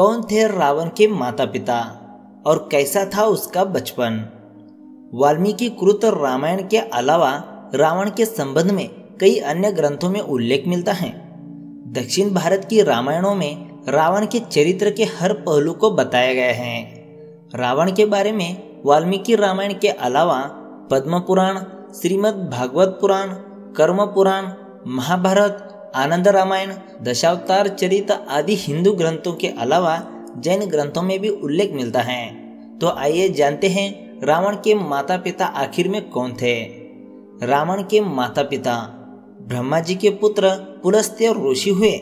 कौन थे रावण के माता पिता और कैसा था उसका बचपन? वाल्मीकि कृत रामायण के अलावा रावण के संबंध में कई अन्य ग्रंथों में उल्लेख मिलता है। दक्षिण भारत की रामायणों में रावण के चरित्र के हर पहलू को बताया गया है। रावण के बारे में वाल्मीकि रामायण के अलावा पद्म पुराण श्रीमद् भागवत पुराण, कर्म पुराण, महाभारत आनंद रामायण, दशावतार चरित आदि हिंदू ग्रंथों के अलावा जैन ग्रंथों में भी उल्लेख मिलता है। तो आइए जानते हैं रावण के माता पिता आखिर में कौन थे। रावण के माता पिता ब्रह्मा जी के पुत्र पुलस्त्य ऋषि हुए।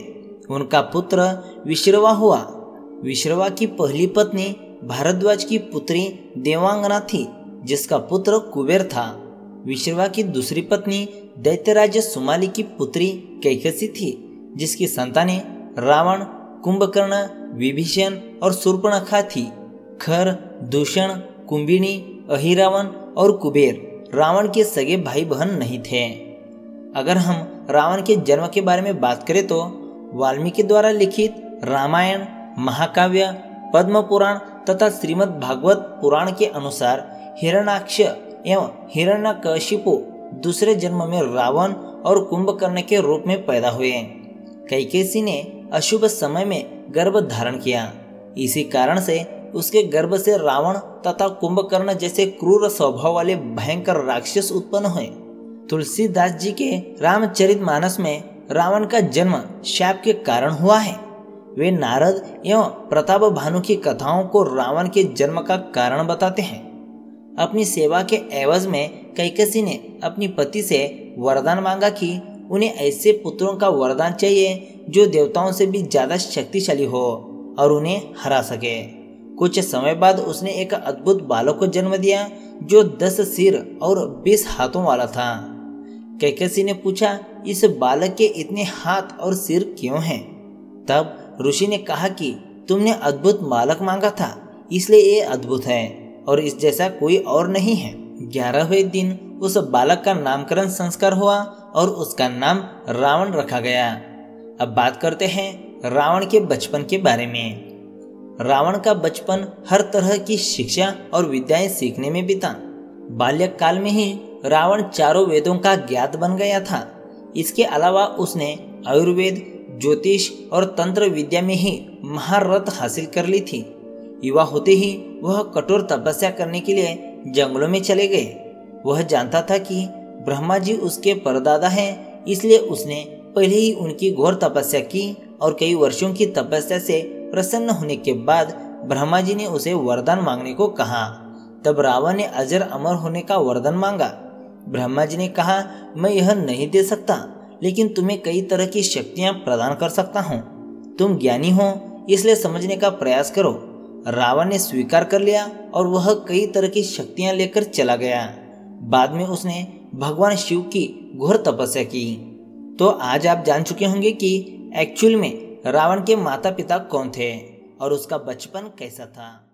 उनका पुत्र विश्रवा हुआ। विश्रवा की पहली पत्नी भारद्वाज की पुत्री देवांगना थी, जिसका पुत्र कुबेर था। विश्रवा की दूसरी पत्नी दैत्यराज सुमाली की पुत्री कैकसी थी, जिसकी संतानें रावण, कुंभकर्ण, विभीषण और सुर्पणखा थी। खर, दूषण कुंभिनी अहिरावण और कुबेर रावण के सगे भाई बहन नहीं थे। अगर हम रावण के जन्म के बारे में बात करें तो वाल्मीकि द्वारा लिखित रामायण, महाकाव्य पद्म पुराण तथा श्रीमद् भागवत पुराण के अनुसार हिरणाक्ष एवं हिरण्यकशिपु दूसरे जन्म में रावण और कुंभकर्ण के रूप में पैदा हुए। कैकेसी ने अशुभ समय में गर्भ धारण किया। इसी कारण से उसके गर्भ से रावण तथा कुंभकर्ण जैसे क्रूर स्वभाव वाले भयंकर राक्षस उत्पन्न हुए। तुलसीदास जी के रामचरित मानस में रावण का जन्म शाप के कारण हुआ है। वे नारद एवं प्रताप भानु की कथाओं को रावण के जन्म का कारण बताते हैं। अपनी सेवा के एवज में कैकसी ने अपनी पति से वरदान मांगा कि उन्हें ऐसे पुत्रों का वरदान चाहिए जो देवताओं से भी ज़्यादा शक्तिशाली हो और उन्हें हरा सके। कुछ समय बाद उसने एक अद्भुत बालक को जन्म दिया, जो दस सिर और बीस हाथों वाला था। कैकसी ने पूछा, इस बालक के इतने हाथ और सिर क्यों हैं? तब ऋषि ने कहा कि, तुमने अद्भुत बालक मांगा था, इसलिए ये अद्भुत है और इस जैसा कोई और नहीं है। ग्यारहवें दिन उस बालक का नामकरण संस्कार हुआ और उसका नाम रावण रखा गया। अब बात करते हैं रावण के बचपन के बारे में। रावण का बचपन हर तरह की शिक्षा और विद्याएँ सीखने में बीता। बाल्यक काल में ही रावण चारों वेदों का ज्ञात बन गया था। इसके अलावा उसने आयुर्वेद, ज्योतिष और तंत्र विद्या में ही महारत हासिल कर ली थी। युवा होते ही वह कठोर तपस्या करने के लिए जंगलों में चले गए। वह जानता था कि ब्रह्मा जी उसके परदादा हैं, इसलिए उसने पहले ही उनकी घोर तपस्या की और कई वर्षों की तपस्या से प्रसन्न होने के बाद ब्रह्मा जी ने उसे वरदान मांगने को कहा। तब रावण ने अजर अमर होने का वरदान मांगा। ब्रह्मा जी ने कहा, मैं यह नहीं दे सकता, लेकिन तुम्हें कई तरह की शक्तियाँ प्रदान कर सकता हूँ। तुम ज्ञानी हो, इसलिए समझने का प्रयास करो। रावण ने स्वीकार कर लिया और वह कई तरह की शक्तियाँ लेकर चला गया। बाद में उसने भगवान शिव की घोर तपस्या की। तो आज आप जान चुके होंगे कि एक्चुअल में रावण के माता पिता कौन थे और उसका बचपन कैसा था।